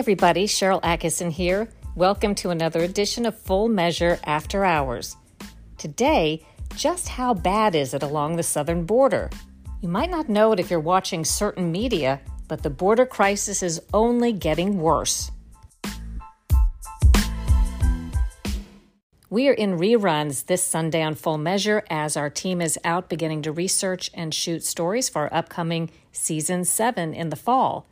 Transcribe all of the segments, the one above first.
Everybody. Sharyl Attkisson here. Welcome to another edition of Full Measure After Hours. Today, just how bad is it along the southern border? You might not know it if you're watching certain media, but the border crisis is only getting worse. We are in reruns this Sunday on Full Measure as our team is out beginning to research and shoot stories for our upcoming season 7 in the fall.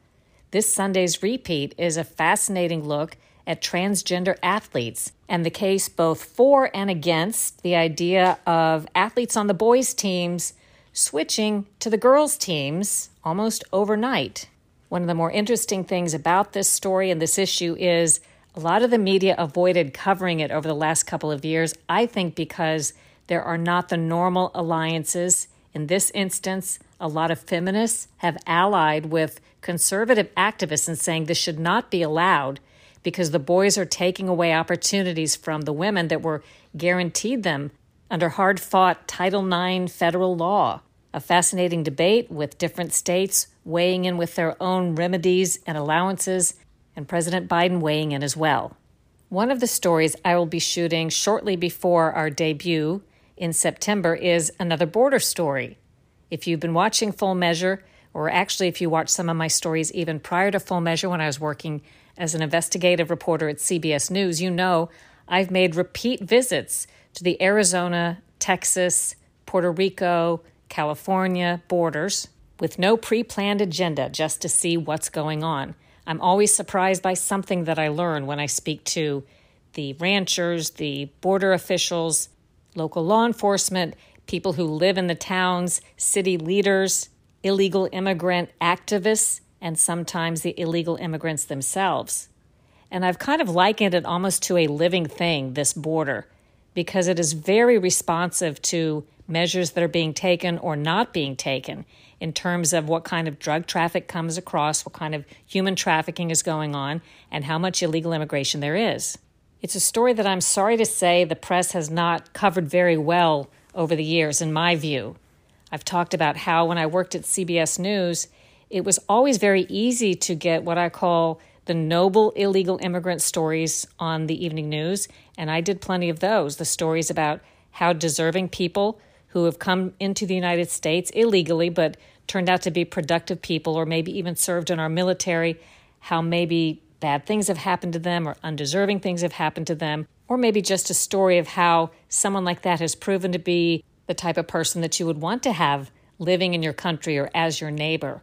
This Sunday's repeat is a fascinating look at transgender athletes and the case both for and against the idea of athletes on the boys' teams switching to the girls' teams almost overnight. One of the more interesting things about this story and this issue is a lot of the media avoided covering it over the last couple of years, I think because there are not the normal alliances. In this instance, a lot of feminists have allied with conservative activists in saying this should not be allowed because the boys are taking away opportunities from the women that were guaranteed them under hard fought Title IX federal law a fascinating debate with different states weighing in with their own remedies and allowances, and President Biden weighing in as well. One of the stories I will be shooting shortly before our debut in September is another border story. If you've been watching Full Measure, or actually if you watched some of my stories even prior to Full Measure when I was working as an investigative reporter at CBS News, you know I've made repeat visits to the Arizona, Texas, Puerto Rico, California borders with no pre planned agenda just to see what's going on. I'm always surprised by something that I learn when I speak to the ranchers, the border officials, local law enforcement, people who live in the towns, city leaders, illegal immigrant activists, and sometimes the illegal immigrants themselves. And I've kind of likened it almost to a living thing, this border, because it is very responsive to measures that are being taken or not being taken in terms of what kind of drug traffic comes across, what kind of human trafficking is going on, and how much illegal immigration there is. It's a story that I'm sorry to say the press has not covered very well over the years, in my view. I've talked about how when I worked at CBS News, it was always very easy to get what I call the noble illegal immigrant stories on the evening news, and I did plenty of those the stories about how deserving people who have come into the United States illegally but turned out to be productive people or maybe even served in our military, how maybe bad things have happened to them or undeserving things have happened to them, or maybe just a story of how someone like that has proven to be the type of person that you would want to have living in your country or as your neighbor.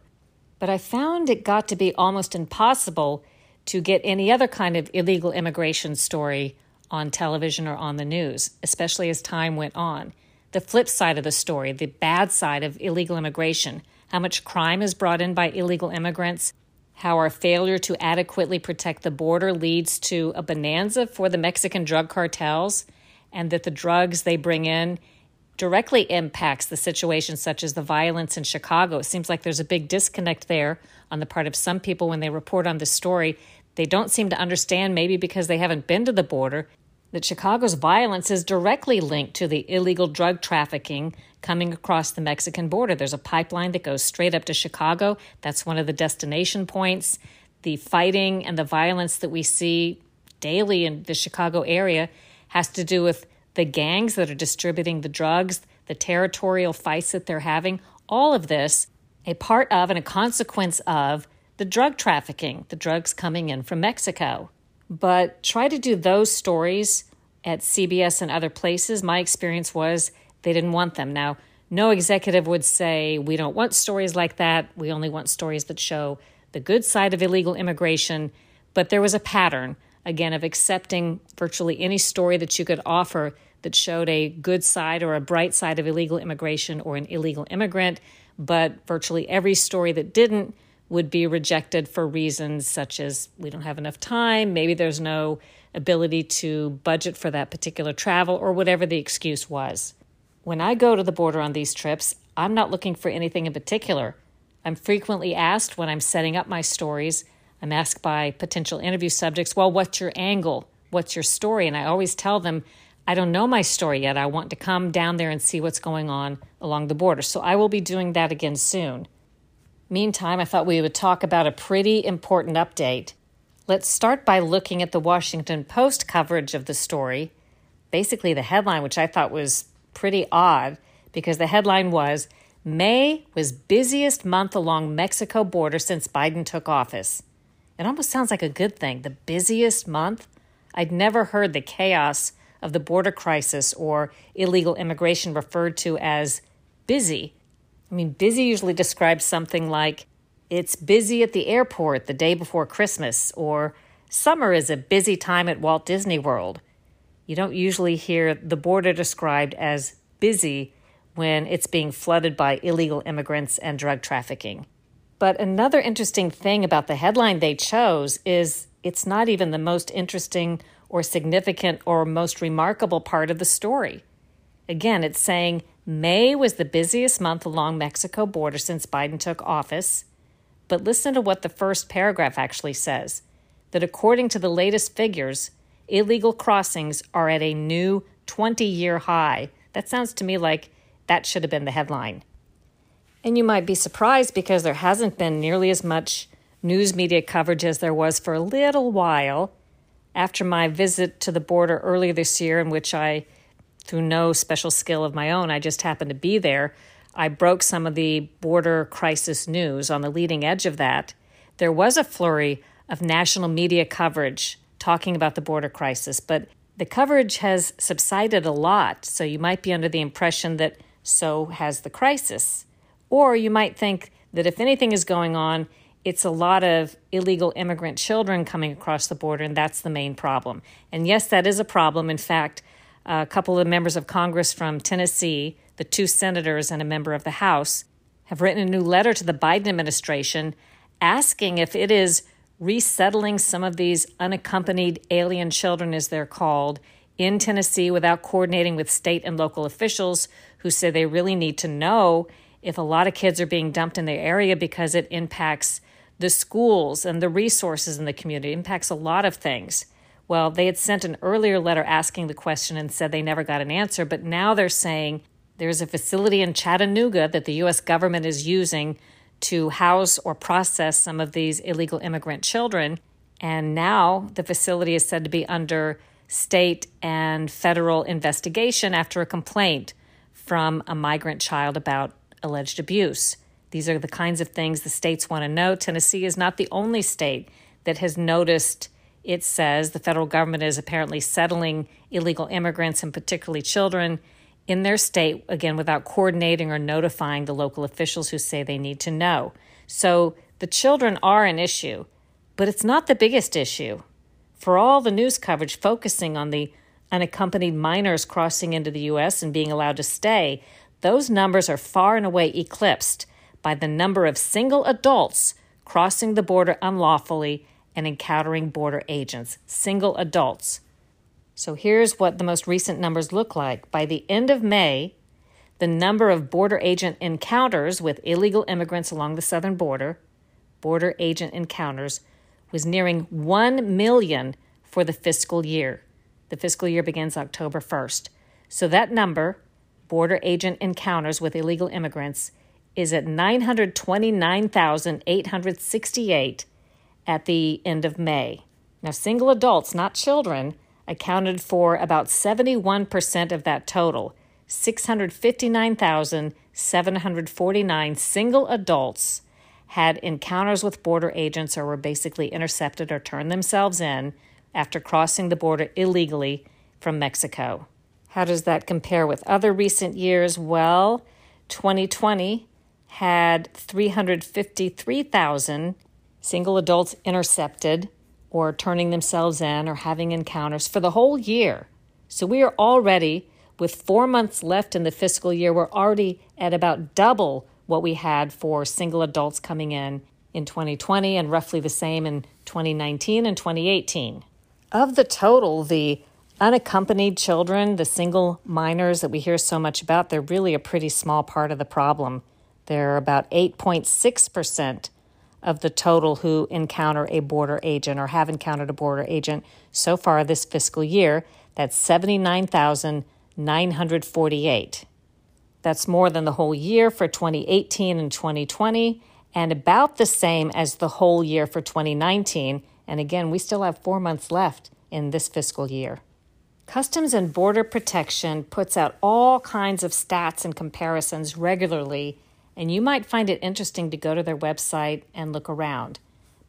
But I found it got to be almost impossible to get any other kind of illegal immigration story on television or on the news, especially as time went on the flip side of the story, the bad side of illegal immigration, how much crime is brought in by illegal immigrants, how our failure to adequately protect the border leads to a bonanza for the Mexican drug cartels, and that the drugs they bring in directly impacts the situation, such as the violence in Chicago. It seems like there's a big disconnect there on the part of some people when they report on this story. They don't seem to understand, maybe because they haven't been to the border, that Chicago's violence is directly linked to the illegal drug trafficking coming across the Mexican border. There's a pipeline that goes straight up to Chicago. That's one of the destination points. The fighting and the violence that we see daily in the Chicago area has to do with the gangs that are distributing the drugs, the territorial fights that they're having. All of this, a part of and a consequence of the drug trafficking, the drugs coming in from Mexico. But try to do those stories at CBS and other places. My experience was they didn't want them. Now, no executive would say, We don't want stories like that. We only want stories that show the good side of illegal immigration. But there was a pattern, again, of accepting virtually any story that you could offer that showed a good side or a bright side of illegal immigration or an illegal immigrant, but virtually every story that didn't would be rejected for reasons such as we don't have enough time, maybe there's no ability to budget for that particular travel, or whatever the excuse was. When I go to the border on these trips, I'm not looking for anything in particular. I'm frequently asked when I'm setting up my stories, I'm asked by potential interview subjects, well, what's your angle? What's your story? And I always tell them, I don't know my story yet. I want to come down there and see what's going on along the border. So I will be doing that again soon. Meantime, I thought we would talk about a pretty important update. Let's start by looking at the Washington Post coverage of the story. Basically, the headline, which I thought was pretty odd because the headline was May was busiest month along Mexico border since Biden took office. It almost sounds like a good thing, the busiest month. I'd never heard the chaos of the border crisis or illegal immigration referred to as busy. I mean, busy usually describes something like it's busy at the airport the day before Christmas, or summer is a busy time at Walt Disney World. You don't usually hear the border described as busy when it's being flooded by illegal immigrants and drug trafficking. But another interesting thing about the headline they chose is it's not even the most interesting or significant or most remarkable part of the story. Again, it's saying May was the busiest month along Mexico border since Biden took office. But listen to what the first paragraph actually says that according to the latest figures, illegal crossings are at a new 20 year high. That sounds to me like that should have been the headline. And you might be surprised because there hasn't been nearly as much news media coverage as there was for a little while after my visit to the border earlier this year, in which I, through no special skill of my own, I just happened to be there. I broke some of the border crisis news on the leading edge of that. There was a flurry of national media coverage talking about the border crisis, but the coverage has subsided a lot, so you might be under the impression that so has the crisis. Or you might think that if anything is going on, it's a lot of illegal immigrant children coming across the border, and that's the main problem. And yes, that is a problem. In fact, a couple of members of Congress from Tennessee, the two senators and a member of the House, have written a new letter to the Biden administration asking if it is resettling some of these unaccompanied alien children, as they're called, in Tennessee without coordinating with state and local officials who say they really need to know if a lot of kids are being dumped in their area because it impacts the schools and the resources in the community, it impacts a lot of things. Well, they had sent an earlier letter asking the question and said they never got an answer, but now they're saying there's a facility in Chattanooga that the U.S. government is using to house or process some of these illegal immigrant children. And now the facility is said to be under state and federal investigation after a complaint from a migrant child about alleged abuse. These are the kinds of things the states want to know. Tennessee is not the only state that has noticed, it says, the federal government is apparently settling illegal immigrants and particularly children in their state, again, without coordinating or notifying the local officials who say they need to know. So the children are an issue, but it's not the biggest issue. For all the news coverage focusing on the unaccompanied minors crossing into the U.S. and being allowed to stay, those numbers are far and away eclipsed by the number of single adults crossing the border unlawfully and encountering border agents. Single adults. So here's what the most recent numbers look like. By the end of May, the number of border agent encounters with illegal immigrants along the southern border, border agent encounters, was nearing 1 million for the fiscal year. The fiscal year begins October 1st. So that number, border agent encounters with illegal immigrants, is at 929,868 at the end of May. Now, single adults, not children, accounted for about 71% of that total 659,749 single adults had encounters with border agents or were basically intercepted or turned themselves in after crossing the border illegally from Mexico. How does that compare with other recent years? Well, 2020 had 353,000 single adults intercepted or turning themselves in or having encounters for the whole year. So we are already With four months left in the fiscal year, we're already at about double what we had for single adults coming in in 2020 and roughly the same in 2019 and 2018. Of the total, the unaccompanied children, the single minors that we hear so much about, they're really a pretty small part of the problem. They're about 8.6% of the total who encounter a border agent or have encountered a border agent so far this fiscal year. That's 79,948. That's more than the whole year for 2018 and 2020, and about the same as the whole year for 2019. And again, we still have four months left in this fiscal year. Customs and Border Protection puts out all kinds of stats and comparisons regularly, and you might find it interesting to go to their website and look around.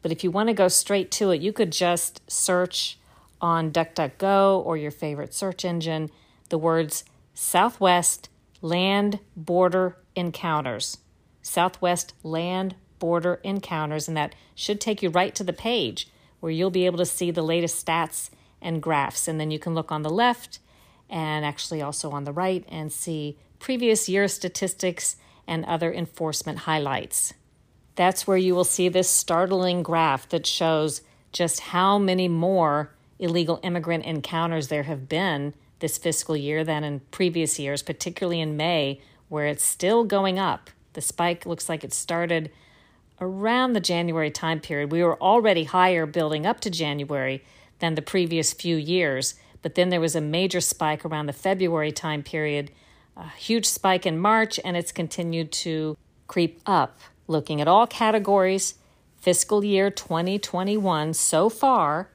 But if you want to go straight to it, you could just search on DuckDuckGo or your favorite search engine the words Southwest land border encounters. Southwest land border encounters, and that should take you right to the page where you'll be able to see the latest stats and graphs. And then you can look on the left and actually also on the right and see previous year statistics and other enforcement highlights. That's where you will see this startling graph that shows just how many more illegal immigrant encounters there have been this fiscal year than in previous years, particularly in May, where it's still going up. The spike looks like it started around the January time period. We were already higher building up to January than the previous few years, but then there was a major spike around the February time period, a huge spike in March, and it's continued to creep up. Looking at all categories, fiscal year 2021 so far,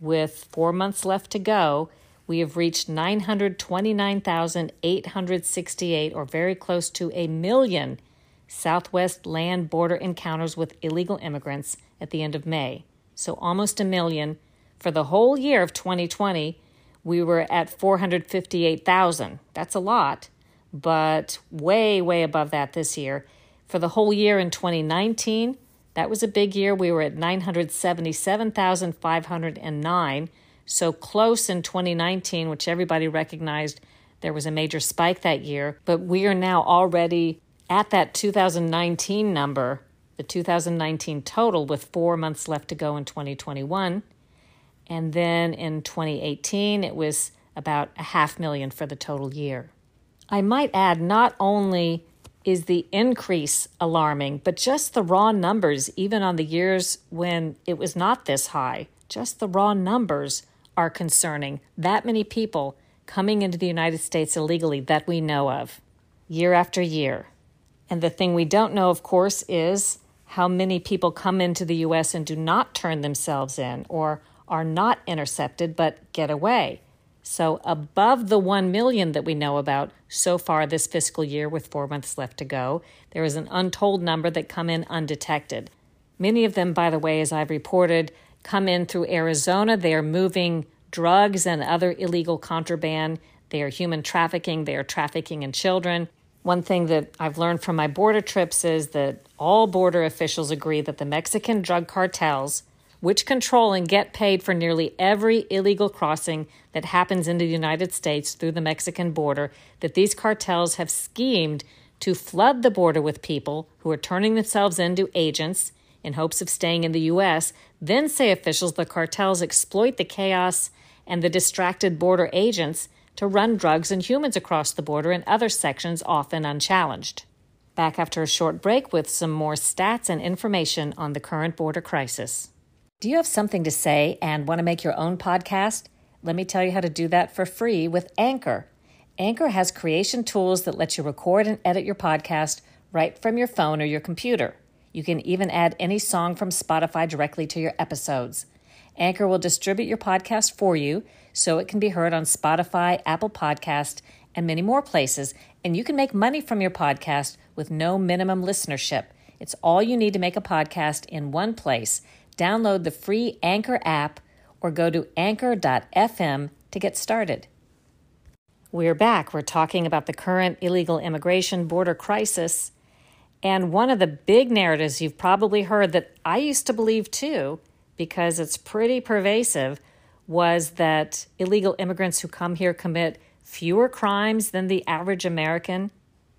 with four months left to go, we have reached 929,868, or very close to a million, Southwest land border encounters with illegal immigrants at the end of May. So almost a million. For the whole year of 2020, we were at 458,000. That's a lot, but way, way above that this year. For the whole year in 2019, that was a big year. We were at 977,509 so close in 2019, which everybody recognized there was a major spike that year. But we are now already at that 2019 number, the 2019 total, with four months left to go in 2021. And then in 2018, it was about a half million for the total year. I might add, not only is the increase alarming, but just the raw numbers, even on the years when it was not this high, just the raw numbers are concerning. That many people coming into the United States illegally that we know of, year after year. And the thing we don't know, of course, is how many people come into the U.S. and do not turn themselves in or are not intercepted but get away. So, above the 1 million that we know about so far this fiscal year, with four months left to go, there is an untold number that come in undetected. Many of them, by the way, as I've reported, come in through Arizona. They are moving drugs and other illegal contraband. They are human trafficking. They are trafficking in children. One thing that I've learned from my border trips is that all border officials agree that the Mexican drug cartels, which control and get paid for nearly every illegal crossing that happens into the United States through the Mexican border, that these cartels have schemed to flood the border with people who are turning themselves into agents in hopes of staying in the U.S. Then, say officials, the cartels exploit the chaos and the distracted border agents to run drugs and humans across the border in other sections, often unchallenged. Back after a short break with some more stats and information on the current border crisis. Do you have something to say and want to make your own podcast? Let me tell you how to do that for free with Anchor. Anchor has creation tools that let you record and edit your podcast right from your phone or your computer. You can even add any song from Spotify directly to your episodes. Anchor will distribute your podcast for you so it can be heard on Spotify, Apple Podcast, and many more places, and you can make money from your podcast with no minimum listenership. It's all you need to make a podcast in one place. Download the free Anchor app or go to anchor.fm to get started. We're back. We're talking about the current illegal immigration border crisis and one of the big narratives you've probably heard that I used to believe too, because it's pretty pervasive, was that illegal immigrants who come here commit fewer crimes than the average American?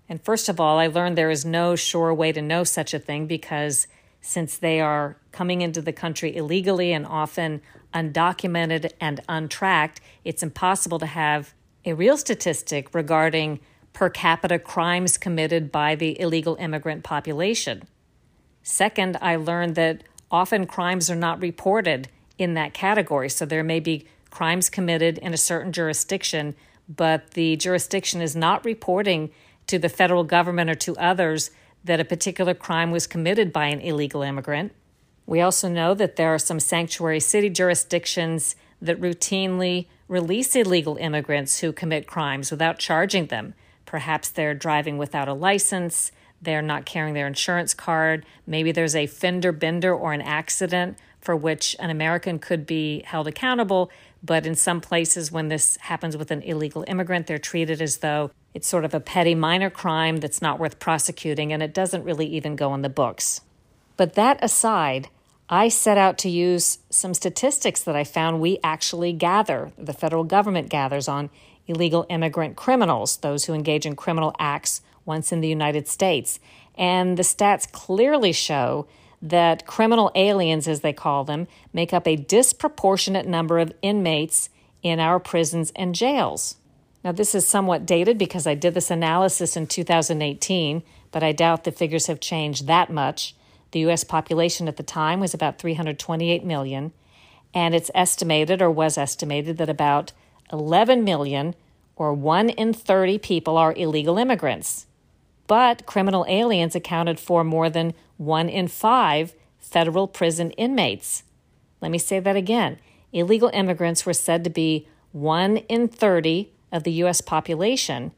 And first of all, I learned there is no sure way to know such a thing because since they are coming into the country illegally and often undocumented and untracked, it's impossible to have a real statistic regarding per capita crimes committed by the illegal immigrant population. Second, I learned that often crimes are not reported in that category. So there may be crimes committed in a certain jurisdiction, but the jurisdiction is not reporting to the federal government or to others that a particular crime was committed by an illegal immigrant. We also know that there are some sanctuary city jurisdictions that routinely release illegal immigrants who commit crimes without charging them. Perhaps they're driving without a license, they're not carrying their insurance card, maybe there's a fender bender or an accident for which an American could be held accountable. But in some places, when this happens with an illegal immigrant, they're treated as though it's sort of a petty minor crime that's not worth prosecuting, and it doesn't really even go in the books. But that aside, I set out to use some statistics that I found we actually gather, the federal government gathers on illegal immigrant criminals, those who engage in criminal acts once in the United States. And the stats clearly show that criminal aliens, as they call them, make up a disproportionate number of inmates in our prisons and jails. Now, this is somewhat dated because I did this analysis in 2018, but I doubt the figures have changed that much. The U.S. population at the time was about 328 million, and it's estimated or was estimated that about 11 million or 1 in 30 people are illegal immigrants. But criminal aliens accounted for more than 1 in 5 federal prison inmates. Let me say that again. Illegal immigrants were said to be 1 in 30 of the U.S. population,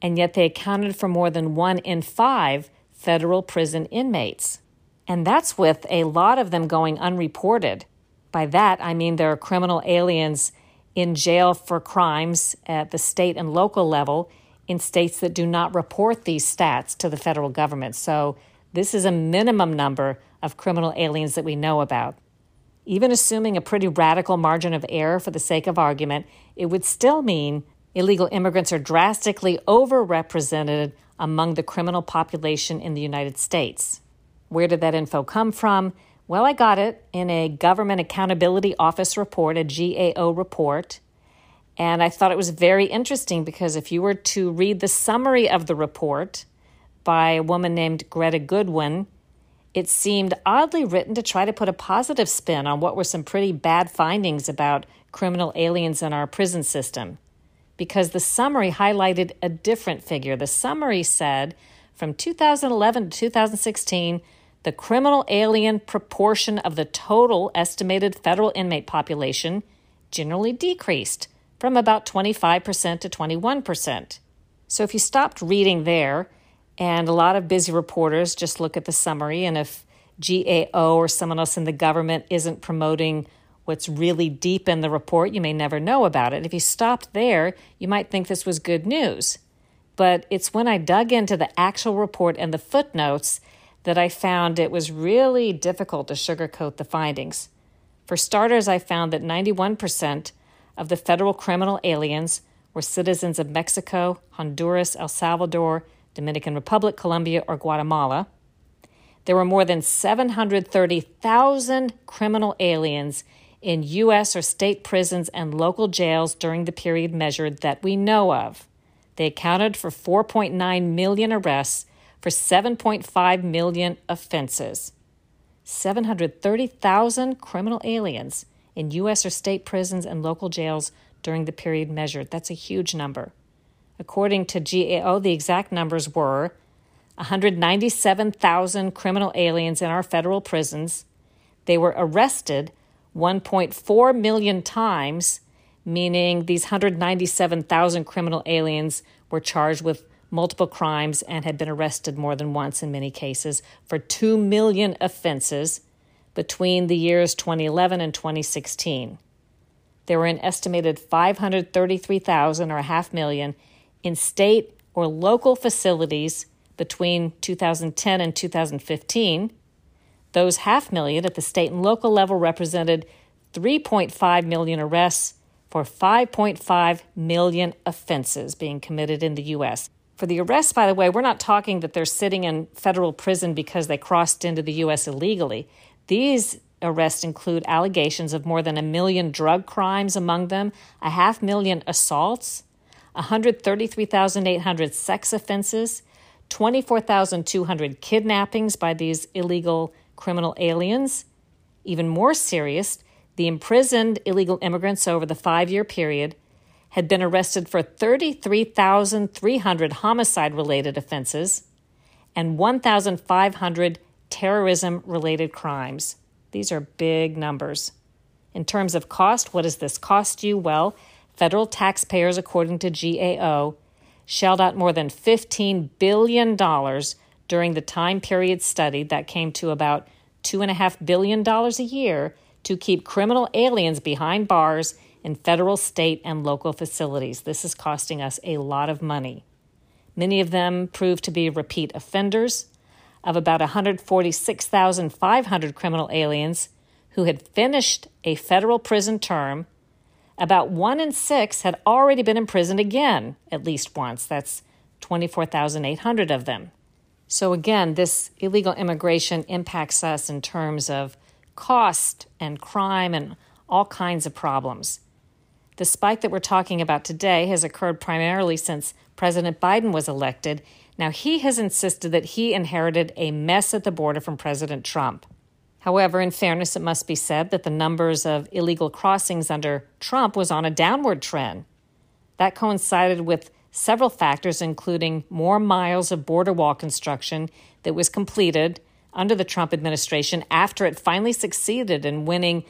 and yet they accounted for more than 1 in 5 federal prison inmates. And that's with a lot of them going unreported. By that, I mean there are criminal aliens in jail for crimes at the state and local level in states that do not report these stats to the federal government. So, this is a minimum number of criminal aliens that we know about. Even assuming a pretty radical margin of error for the sake of argument, it would still mean illegal immigrants are drastically overrepresented among the criminal population in the United States. Where did that info come from? Well, I got it in a Government Accountability Office report, a GAO report. And I thought it was very interesting because if you were to read the summary of the report by a woman named Greta Goodwin, it seemed oddly written to try to put a positive spin on what were some pretty bad findings about criminal aliens in our prison system. Because the summary highlighted a different figure. The summary said from 2011 to 2016, the criminal alien proportion of the total estimated federal inmate population generally decreased from about 25% to 21%. So if you stopped reading there, and a lot of busy reporters just look at the summary, and if GAO or someone else in the government isn't promoting what's really deep in the report, you may never know about it. If you stopped there, you might think this was good news. But it's when I dug into the actual report and the footnotes that I found it was really difficult to sugarcoat the findings. For starters, I found that 91% of the federal criminal aliens were citizens of Mexico, Honduras, El Salvador, Dominican Republic, Colombia, or Guatemala. There were more than 730,000 criminal aliens in U.S. or state prisons and local jails during the period measured that we know of. They accounted for 4.9 million arrests for 7.5 million offenses. 730,000 criminal aliens in U.S. or state prisons and local jails during the period measured. That's a huge number. According to GAO, the exact numbers were 197,000 criminal aliens in our federal prisons. They were arrested 1.4 million times, meaning these 197,000 criminal aliens were charged with multiple crimes and had been arrested more than once in many cases for 2 million offenses between the years 2011 and 2016. There were an estimated 533,000 or a half million in state or local facilities between 2010 and 2015. Those half million at the state and local level represented 3.5 million arrests, for 5.5 million offenses being committed in the U.S. For the arrests, by the way, we're not talking that they're sitting in federal prison because they crossed into the U.S. illegally. These arrests include allegations of more than a million drug crimes among them, a half million assaults, 133,800 sex offenses, 24,200 kidnappings by these illegal criminal aliens. Even more serious, the imprisoned illegal immigrants over the five year period had been arrested for 33,300 homicide related offenses and 1,500 terrorism related crimes. These are big numbers. In terms of cost, what does this cost you? Well, federal taxpayers, according to GAO, shelled out more than $15 billion during the time period studied that came to about $2.5 billion a year to keep criminal aliens behind bars in federal, state, and local facilities. This is costing us a lot of money. Many of them proved to be repeat offenders. Of about 146,500 criminal aliens who had finished a federal prison term, about one in six had already been imprisoned again at least once. That's 24,800 of them. So, again, this illegal immigration impacts us in terms of cost and crime and all kinds of problems. The spike that we're talking about today has occurred primarily since President Biden was elected. Now, he has insisted that he inherited a mess at the border from President Trump. However, in fairness, it must be said that the numbers of illegal crossings under Trump was on a downward trend. That coincided with several factors, including more miles of border wall construction that was completed under the Trump administration after it finally succeeded in winning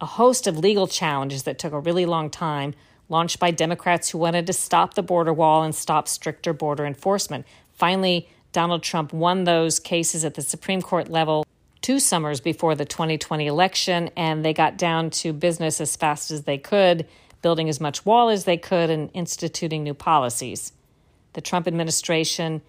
a host of legal challenges that took a really long time, launched by Democrats who wanted to stop the border wall and stop stricter border enforcement. Finally, Donald Trump won those cases at the Supreme Court level two summers before the 2020 election, and they got down to business as fast as they could, building as much wall as they could and instituting new policies. The Trump administration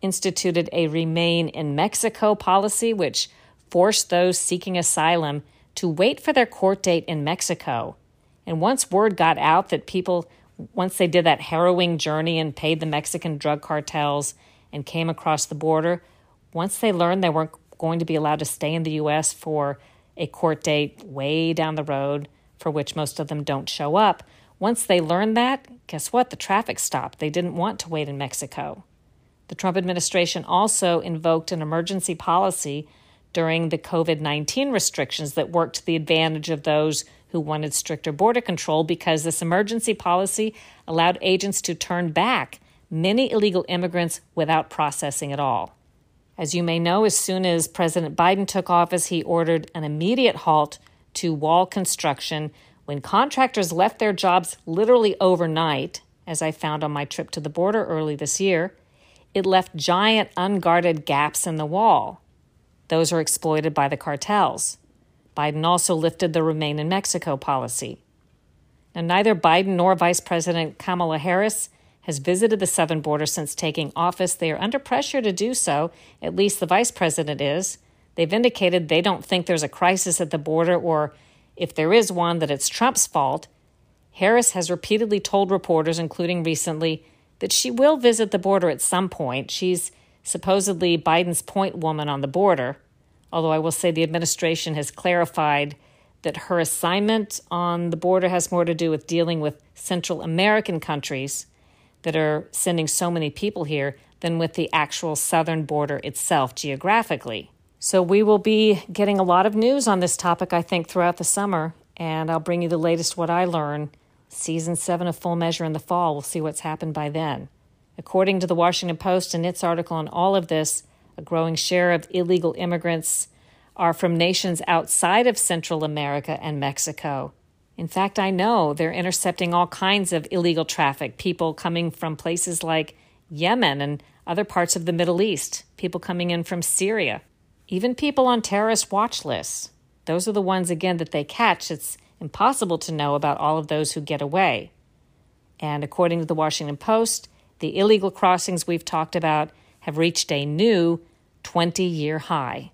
instituted a remain in Mexico policy, which forced those seeking asylum to wait for their court date in Mexico. And once word got out that people, once they did that harrowing journey and paid the Mexican drug cartels and came across the border, once they learned they weren't going to be allowed to stay in the U.S. for a court date way down the road, for which most of them don't show up. Once they learned that, guess what? The traffic stopped. They didn't want to wait in Mexico. The Trump administration also invoked an emergency policy during the COVID 19 restrictions that worked to the advantage of those who wanted stricter border control because this emergency policy allowed agents to turn back many illegal immigrants without processing at all. As you may know, as soon as President Biden took office, he ordered an immediate halt to wall construction when contractors left their jobs literally overnight, as I found on my trip to the border early this year. It left giant unguarded gaps in the wall. Those are exploited by the cartels. Biden also lifted the Remain in Mexico policy. Now, neither Biden nor Vice President Kamala Harris has visited the southern border since taking office. They are under pressure to do so, at least the vice president is. They've indicated they don't think there's a crisis at the border, or if there is one, that it's Trump's fault. Harris has repeatedly told reporters, including recently, that she will visit the border at some point. She's supposedly Biden's point woman on the border, although I will say the administration has clarified that her assignment on the border has more to do with dealing with Central American countries that are sending so many people here than with the actual southern border itself geographically. So, we will be getting a lot of news on this topic, I think, throughout the summer, and I'll bring you the latest what I learn. Season seven of Full Measure in the fall. We'll see what's happened by then. According to the Washington Post and its article on all of this, a growing share of illegal immigrants are from nations outside of Central America and Mexico. In fact, I know they're intercepting all kinds of illegal traffic, people coming from places like Yemen and other parts of the Middle East, people coming in from Syria, even people on terrorist watch lists. Those are the ones, again, that they catch. It's impossible to know about all of those who get away. And according to the Washington Post, the illegal crossings we've talked about have reached a new 20 year high.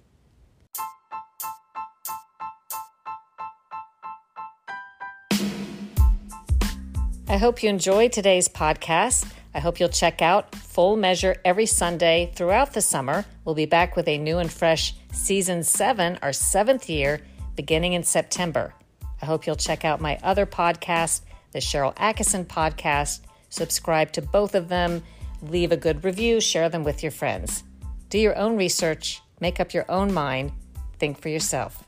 I hope you enjoyed today's podcast. I hope you'll check out Full Measure every Sunday throughout the summer. We'll be back with a new and fresh season seven, our seventh year, beginning in September. I hope you'll check out my other podcast, the Sharyl Attkisson podcast. Subscribe to both of them, leave a good review, share them with your friends. Do your own research, make up your own mind, think for yourself.